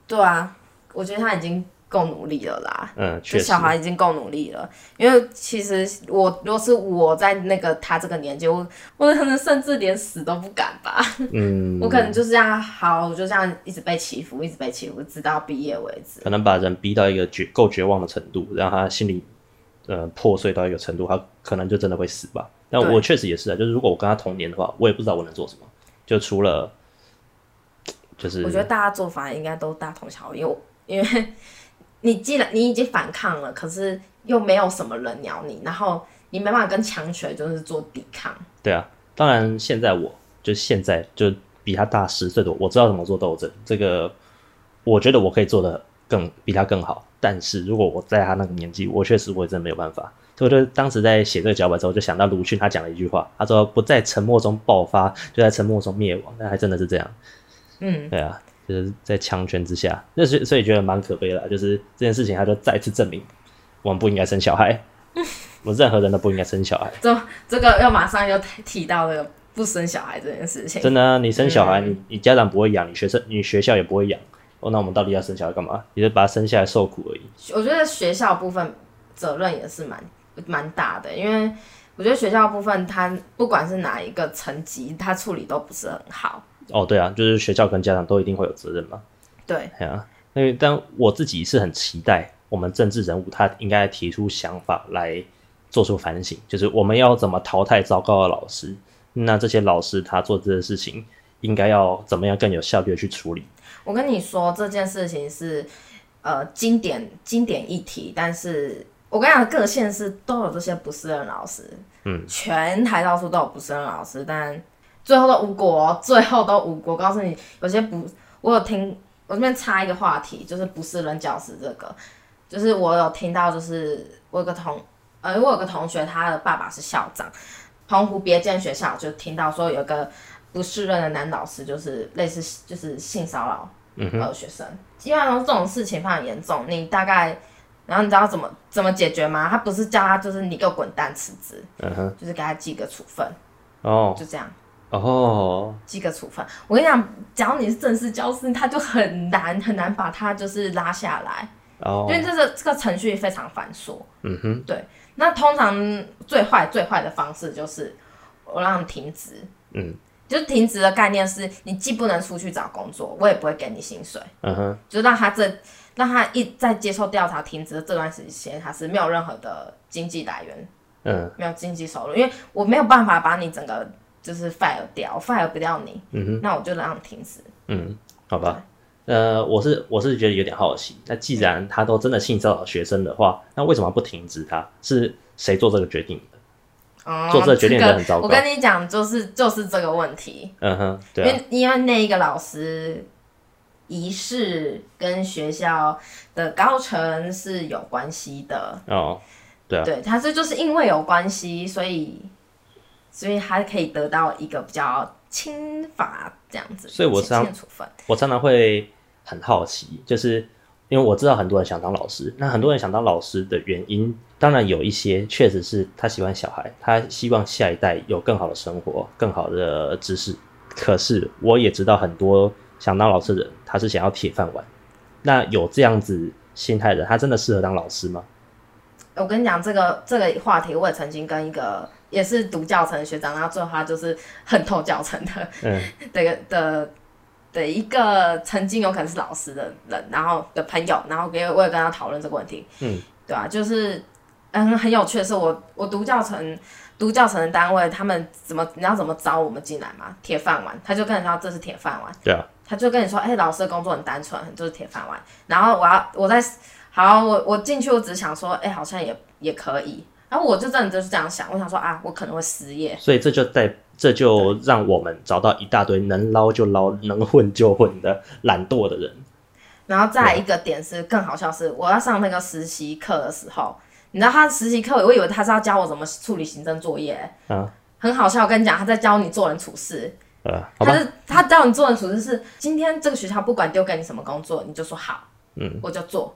S1: 对啊，我觉得他已经。够努力了啦，
S2: 嗯，
S1: 这小孩已经够努力了。因为其实我如果是我在那个他这个年纪，我我可能甚至连死都不敢吧。嗯，我可能就是这样，好，我就这样一直被欺负，一直被欺负，直到毕业为止。
S2: 可能把人逼到一个绝够绝望的程度，让他心里呃破碎到一个程度，他可能就真的会死吧。但我确实也是啊，就是如果我跟他同年的话，我也不知道我能做什么，就除了就是
S1: 我觉得大家做法应该都大同小异，因为因为。你既然你已经反抗了，可是又没有什么人鸟你，然后你没办法跟强权就是做抵抗。
S2: 对啊，当然现在我就现在就比他大十岁多，我知道怎么做斗争，这个我觉得我可以做的更比他更好。但是如果我在他那个年纪，我确实我也真的没有办法。所以我就当时在写这个脚本之后，就想到鲁迅他讲了一句话，他说：“不在沉默中爆发，就在沉默中灭亡。”那还真的是这样。嗯，对啊。就是在强权之下，那所以所以觉得蛮可悲的，就是这件事情，他就再次证明我们不应该生小孩，我们任何人都不应该生小孩。
S1: 这这个要马上又提到这个不生小孩这件事情。
S2: 真的啊，你生小孩，嗯、你你家长不会养，你学生你学校也不会养，哦，那我们到底要生小孩干嘛？你就把他生下来受苦而已。
S1: 我觉得学校部分责任也是蛮蛮大的，因为我觉得学校部分，他不管是哪一个层级，他处理都不是很好。
S2: 哦，对啊，就是学校跟家长都一定会有责任嘛。
S1: 对，
S2: 对啊，因为但我自己是很期待我们政治人物他应该提出想法来做出反省，就是我们要怎么淘汰糟糕的老师，那这些老师他做这些事情应该要怎么样更有效率的去处理。
S1: 我跟你说这件事情是呃经典经典议题，但是我跟你讲各县市都有这些不适任老师，嗯，全台到处都有不适任老师，但。最后都无果，哦，最后都无果。我告诉你，有些不，我有听，我这边插一个话题，就是不是人教师这个，就是我有听到，就是我有个同，呃，我有个同学，他的爸爸是校长，澎湖别间学校就听到说有个不适任的男老师，就是类似就是性骚扰呃学生，基本上这种事情非常严重。你大概，然后你知道怎么怎么解决吗？他不是叫他就是你给我滚蛋辞职，嗯哼，就是给他记个处分，哦，就这样。
S2: 哦，
S1: 记个处分。我跟你讲，只要你是正式教师，他就很难很难把他就是拉下来，哦，因为这个这个程序非常繁琐。嗯哼，对。那通常最坏最坏的方式就是我让你停职。嗯，就是停职的概念是你既不能出去找工作，我也不会给你薪水。嗯哼，就让他这让他一在接受调查停职的这段时间，他是没有任何的经济来源，嗯，没有经济收入，因为我没有办法把你整个。就是 fire 掉，fire 不掉你，嗯哼，那我就让你停止。
S2: 嗯，好吧，呃，我是我是觉得有点好奇，那既然他都真的性骚扰学生的话，那为什么不停止他？是谁做这个决定的？哦，做这个决定的人很糟糕。
S1: 这个、我跟你讲，就是就是这个问题。
S2: 嗯哼，对、啊，
S1: 因为因为那一个老师仪式跟学校的高层是有关系的
S2: 哦，对啊，
S1: 对，他这就是因为有关系，所以所以他可以得到一个比较轻罚这样子，
S2: 所以我常我常常会很好奇，就是因为我知道很多人想当老师，那很多人想当老师的原因，当然有一些确实是他喜欢小孩，他希望下一代有更好的生活、更好的知识。可是我也知道很多想当老师的人，他是想要铁饭碗。那有这样子心态的人，他真的适合当老师吗？
S1: 我跟你讲，这个这个话题，我也曾经跟一个也是读教程的学长，然后最后他就是恨透教程的，嗯，的的的一个曾经有可能是老师的人，然后的朋友，然后给我也跟他讨论这个问题，嗯，对啊，就是嗯很有趣的是我，我我读教程。读教程的单位，他们怎么你要怎么招我们进来吗？铁饭碗，他就跟你说这是铁饭碗。
S2: 对啊，
S1: 他就跟你说，哎、欸，老师的工作很单纯，就是铁饭碗。然后我要我在好，我我进去，我只想说，哎、欸，好像也也可以。然后我就真的就是这样想，我想说啊，我可能会失业。
S2: 所以这就在这就让我们找到一大堆能捞就捞、能混就混的懒惰的人。
S1: 然后再一个点是更好笑是，我要上那个实习课的时候。你知道他实习课，我以为他是要教我怎么处理行政作业，啊，很好笑。我跟你讲，他在教你做人处事，
S2: 啊、
S1: 他是他教你做人处事是，今天这个学校不管丢给你什么工作，你就说好，嗯，我就做，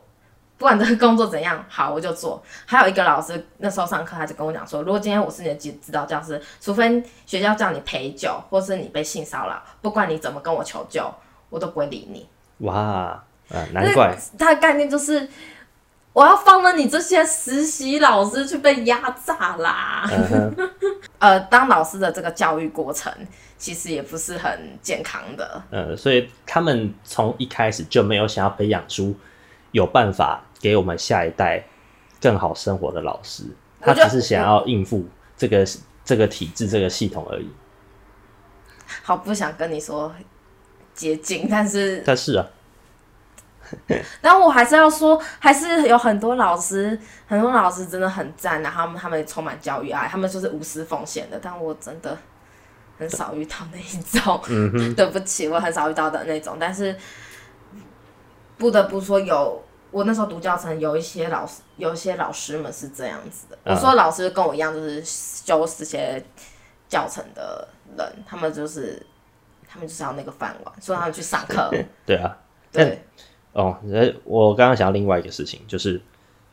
S1: 不管这个工作怎样，好我就做。还有一个老师那时候上课，他就跟我讲说，如果今天我是你的指指导教师，除非学校叫你陪酒，或是你被性骚扰，不管你怎么跟我求救，我都不会理你。
S2: 哇，啊，难怪
S1: 他的概念就是。我要放了你这些实习老师去被压榨啦！Uh. 呃，当老师的这个教育过程其实也不是很健康的。
S2: 呃，所以他们从一开始就没有想要培养出有办法给我们下一代更好生活的老师，他只是想要应付这个这个体制、这个系统而已。
S1: 好，不想跟你说捷径，但是
S2: 但是啊。
S1: 然后我还是要说，还是有很多老师，很多老师真的很赞，然后他们他们充满教育爱，他们就是无私奉献的。但我真的很少遇到那一种，嗯、对不起，我很少遇到的那种。但是不得不说有，我那时候读教程，有一些老师，有一些老师们是这样子的。嗯、我说老师跟我一样，就是修这些教程的人，他们就是他们就是要那个饭碗，所以他们去上课。
S2: 对啊，
S1: 对。
S2: 哦，我刚刚想到另外一个事情，就是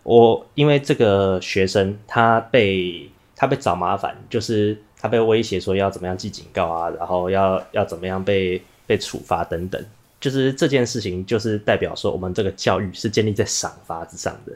S2: 我因为这个学生他被他被找麻烦，就是他被威胁说要怎么样记警告啊，然后要要怎么样被被处罚等等，就是这件事情就是代表说我们这个教育是建立在赏罚之上的。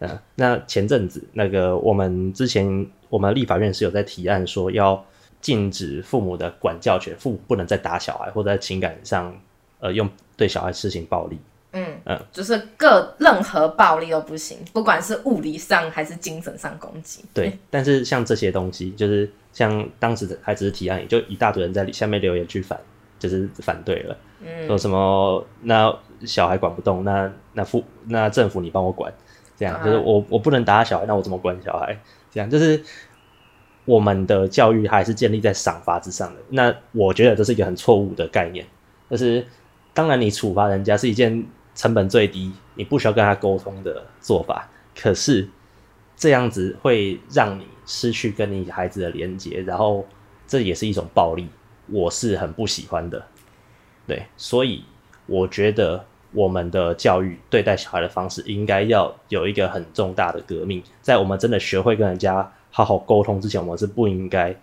S2: 嗯，那前阵子那个我们之前我们立法院是有在提案说要禁止父母的管教权，父母不能再打小孩或者在情感上呃用对小孩施行暴力。
S1: 嗯嗯，就是各任何暴力都不行，不管是物理上还是精神上攻击。
S2: 对，但是像这些东西，就是像当时还只是提案，也就一大堆人在下面留言去反，就是反对了。嗯，说什么那小孩管不动，那那父那政府你帮我管，这样、啊、就是我我不能打小孩，那我怎么管小孩？这样就是我们的教育还是建立在赏罚之上的。那我觉得这是一个很错误的概念，就是当然你处罚人家是一件。成本最低，你不需要跟他沟通的做法，可是这样子会让你失去跟你孩子的连接，然后这也是一种暴力，我是很不喜欢的。对，所以我觉得我们的教育对待小孩的方式应该要有一个很重大的革命，在我们真的学会跟人家好好沟通之前，我们是不应该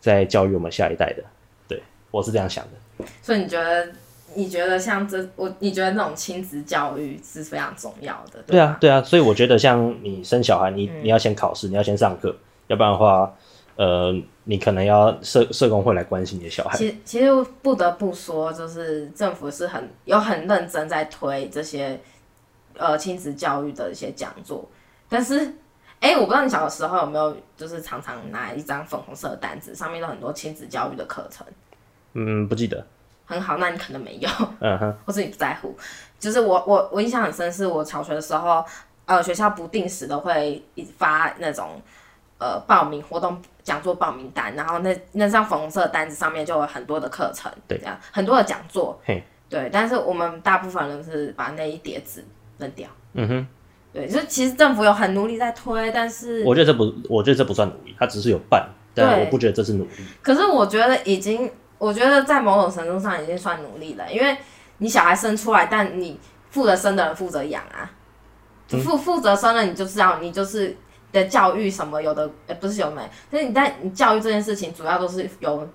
S2: 在教育我们下一代的。对，我是这样想的。
S1: 所以你觉得？你觉得像这我？你觉得那种亲子教育是非常重要的，对，
S2: 对啊，对啊。所以我觉得，像你生小孩，你你要先考试，嗯、你要先上课，要不然的话，呃，你可能要社社工会来关心你的小孩。
S1: 其实其实不得不说，就是政府是很有很认真在推这些呃亲子教育的一些讲座。但是，哎、欸，我不知道你小的时候有没有，就是常常拿一张粉红色的单子，上面有很多亲子教育的课程。
S2: 嗯，不记得。
S1: 很好，那你可能没有，嗯哼，或是你不在乎。就是我我我印象很深，是我小学的时候，呃，学校不定时的会发那种呃报名活动讲座报名单，然后那那张粉红色的单子上面就有很多的课程，
S2: 对，
S1: 这样很多的讲座，嘿，对，但是我们大部分人是把那一叠纸扔掉。
S2: 嗯哼。
S1: 对，就其实政府有很努力在推，但是
S2: 我觉得这不，我觉得这不算努力，他只是有办，但我不觉得这是努力。
S1: 可是我觉得已经，我觉得在某种程度上已经算努力了，因为你小孩生出来，但你负责生的人负责养啊，负负责生了，你就知道你就是的教育什么有的，呃，不是有没，但是你在你教育这件事情，主要都是由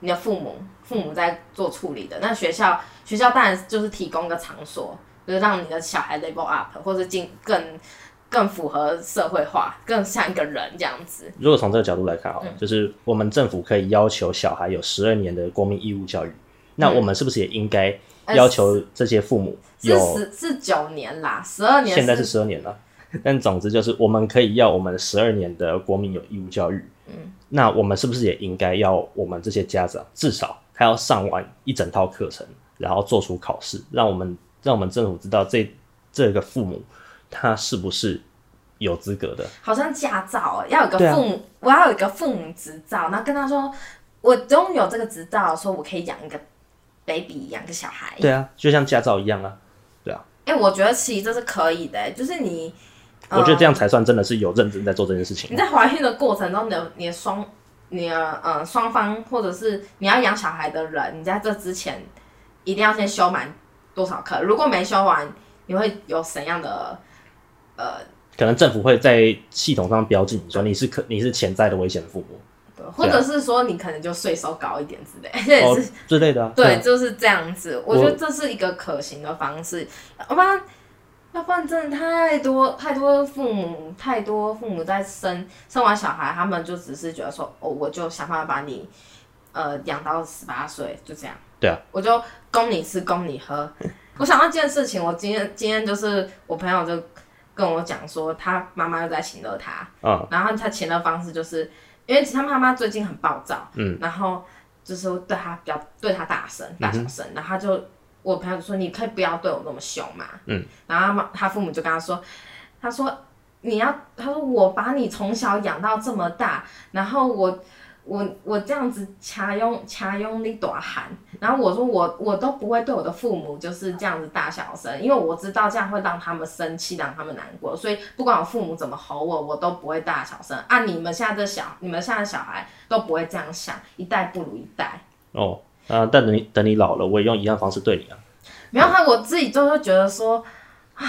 S1: 你的父母父母在做处理的。那学校学校当然就是提供个场所。就是让你的小孩 level up，或者进更更符合社会化，更像一个人这样子。
S2: 如果从这个角度来看，哈、嗯，就是我们政府可以要求小孩有十二年的国民义务教育，嗯、那我们是不是也应该要求这些父母有？
S1: 是是九年啦，十二年。
S2: 现在是十二年了，但总之就是我们可以要我们十二年的国民有义务教育。嗯，那我们是不是也应该要我们这些家长至少他要上完一整套课程，然后做出考试，让我们。让我们政府知道这这个父母他是不是有资格的？
S1: 好像驾照要有个父母，啊、我要有一个父母执照，然后跟他说，我拥有这个执照，说我可以养一个 baby，养个小孩。
S2: 对啊，就像驾照一样啊，对啊。
S1: 哎、欸，我觉得其实这是可以的，就是你，
S2: 我觉得这样才算真的是有认真在做这件事情。
S1: 你在怀孕的过程中，你的你的双，你的呃双方，或者是你要养小孩的人，你在这之前一定要先修满。多少课？如果没修完，你会有怎样的呃？
S2: 可能政府会在系统上标记你说你是可你是潜在的危险父母，
S1: 对，或者是说你可能就税收高一点之类，这也是、
S2: 哦、之类的、啊。
S1: 对，就是这样子。我觉得这是一个可行的方式。要不然，要不然真的太多太多父母，太多父母在生生完小孩，他们就只是觉得说，哦，我就想办法把你呃养到十八岁，就这样。
S2: 对啊，
S1: 我就供你吃，供你喝。我想到一件事情，我今天今天就是我朋友就跟我讲说，他妈妈又在请了他，嗯，然后他请的方式就是，因为他妈妈最近很暴躁，嗯，然后就是对他比较对他大声大小声，嗯，然后他就我朋友就说，你可以不要对我那么凶嘛，嗯，然后他他父母就跟他说，他说你要，他说我把你从小养到这么大，然后我。我我这样子掐用掐用你大喊，然后我说我我都不会对我的父母就是这样子大小声，因为我知道这样会让他们生气，让他们难过，所以不管我父母怎么吼我，我都不会大小声。啊，你们现在这小你们现在的小孩都不会这样想，一代不如一代。
S2: 哦，啊，但等你等你老了，我也用一样方式对你啊。
S1: 没有，他我自己就会觉得说，唉，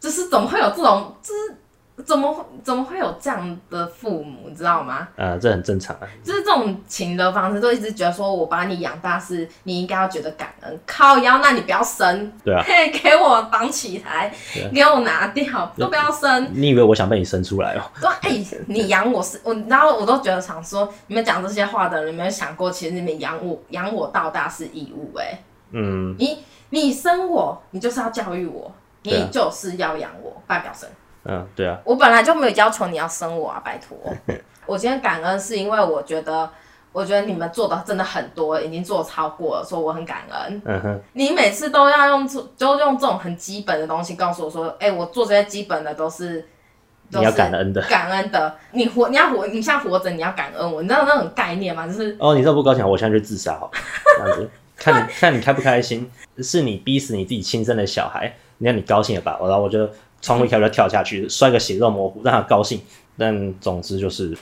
S1: 就是怎么会有这种，就是。怎么怎么会有这样的父母，你知道吗？
S2: 呃，这很正常啊。
S1: 就是这种情的方式，都一直觉得说我把你养大是你应该要觉得感恩。靠腰，那你不要生。
S2: 对啊。
S1: 嘿，给我绑起来，给我拿掉，都不要生。
S2: 你以为我想被你生出来哦？
S1: 对，哎、欸，你养我是我，然后我都觉得想说，你们讲这些话的人，有没有想过，其实你们养我养我到大是义务、欸？哎，嗯。你你生我，你就是要教育我，你就是要养我，代表生。
S2: 嗯，对啊，
S1: 我本来就没有要求你要生我啊，拜托。我今天感恩是因为我觉得，我觉得你们做的真的很多，已经做超过了，所以我很感恩。嗯哼，你每次都要用就用这种很基本的东西告诉我说，哎、欸，我做这些基本的都是，
S2: 你要感恩的，
S1: 感恩的。你活，你要活，你现在活着，你要感恩我，你知道那种概念吗？就是
S2: 哦，你这不高兴，我现在去自杀好，这样子，看你看你开不开心，是你逼死你自己亲生的小孩，你看你高兴了吧？然后我就。窗户一跳就跳下去，摔个血肉模糊，让他高兴。但总之就是，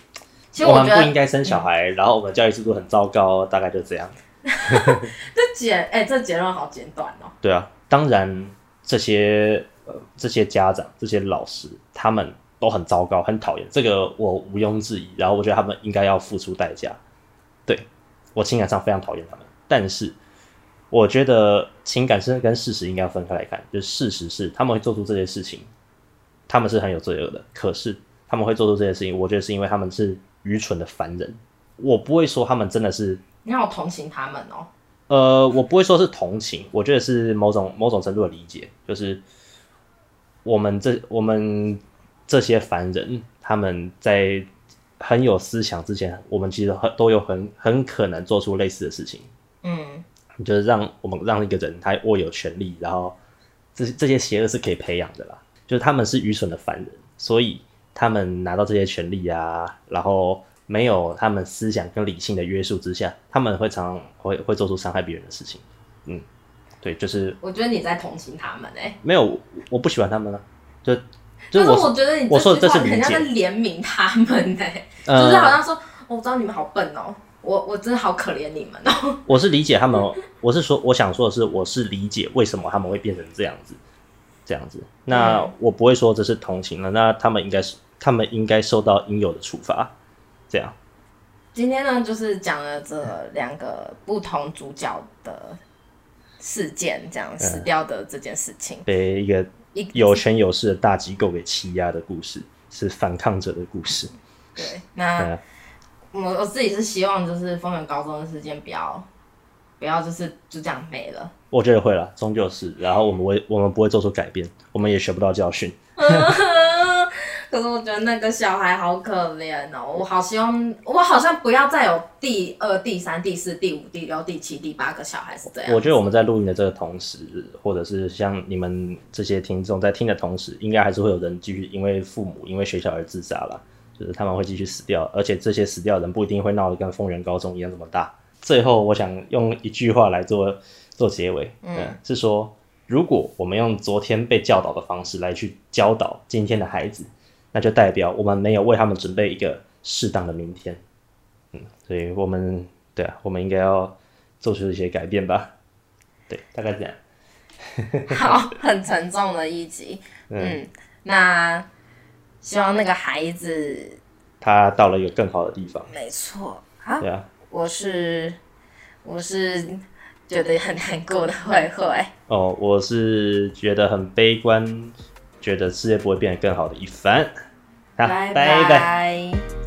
S2: 其实我，我们不应该生小孩，嗯，然后我们教育制度很糟糕，大概就这样。
S1: 这结哎，欸，这结论好简短哦。
S2: 对啊，当然这些呃这些家长、这些老师，他们都很糟糕、很讨厌，这个我毋庸置疑。然后我觉得他们应该要付出代价。对，我情感上非常讨厌他们，但是。我觉得情感是跟事实应该要分开来看。就是事实是他们会做出这些事情，他们是很有罪恶的。可是他们会做出这些事情，我觉得是因为他们是愚蠢的凡人。我不会说他们真的是，
S1: 你好同情他们哦。
S2: 呃，我不会说是同情，我觉得是某种某种程度的理解。就是我们这我们这些凡人，他们在很有思想之前，我们其实很都有很很可能做出类似的事情。嗯。就是让我们让一个人他握有权力，然后这这些邪恶是可以培养的啦。就是他们是愚蠢的凡人，所以他们拿到这些权利啊，然后没有他们思想跟理性的约束之下，他们会常常会会做出伤害别人的事情。嗯，对，就是
S1: 我觉得你在同情他们哎、欸，
S2: 没有，我不喜欢他们了，就
S1: 就是我觉得你
S2: 我说的这是理解，
S1: 很像在怜悯他们呢、欸，就是好像说，我知道你们好笨哦、喔，我我真的好可怜你们哦、喔。
S2: 我是理解他们，我是说，我想说的是，我是理解为什么他们会变成这样子，这样子。那我不会说这是同情了，那他们应该是，他们应该受到应有的处罚，这样。
S1: 今天呢，就是讲了这两个不同主角的事件，这样死掉的这件事情，
S2: 被一个有权有势的大机构给欺压的故事，是反抗者的故事。
S1: 对，那我我自己是希望，就是丰原高中的事件不要不要就是就这样没了。
S2: 我觉得会了，终究是，然后我们会我们不会做出改变，我们也学不到教训。
S1: 可是我觉得那个小孩好可怜哦，我好希望我好像不要再有第二、第三、第四、第五、第六、第七、第八个小孩是这样。
S2: 我觉得我们在录音的这个同时，或者是像你们这些听众在听的同时，应该还是会有人继续因为父母、因为学校而自杀了，就是他们会继续死掉，而且这些死掉的人不一定会闹得跟丰原高中一样这么大。最后，我想用一句话来做做结尾，嗯，嗯，是说如果我们用昨天被教导的方式来去教导今天的孩子。那就代表我们没有为他们准备一个适当的明天，嗯，所以我们对啊，我们应该要做出一些改变吧，对，大概这样。
S1: 好，很沉重的一集，嗯，嗯，那希望那个孩子
S2: 他到了一个更好的地方，
S1: 没错，啊，
S2: 对啊，
S1: 我是我是觉得很难过的慧慧，
S2: 哦，我是觉得很悲观。觉得世界不会变得更好的一番，好，拜拜。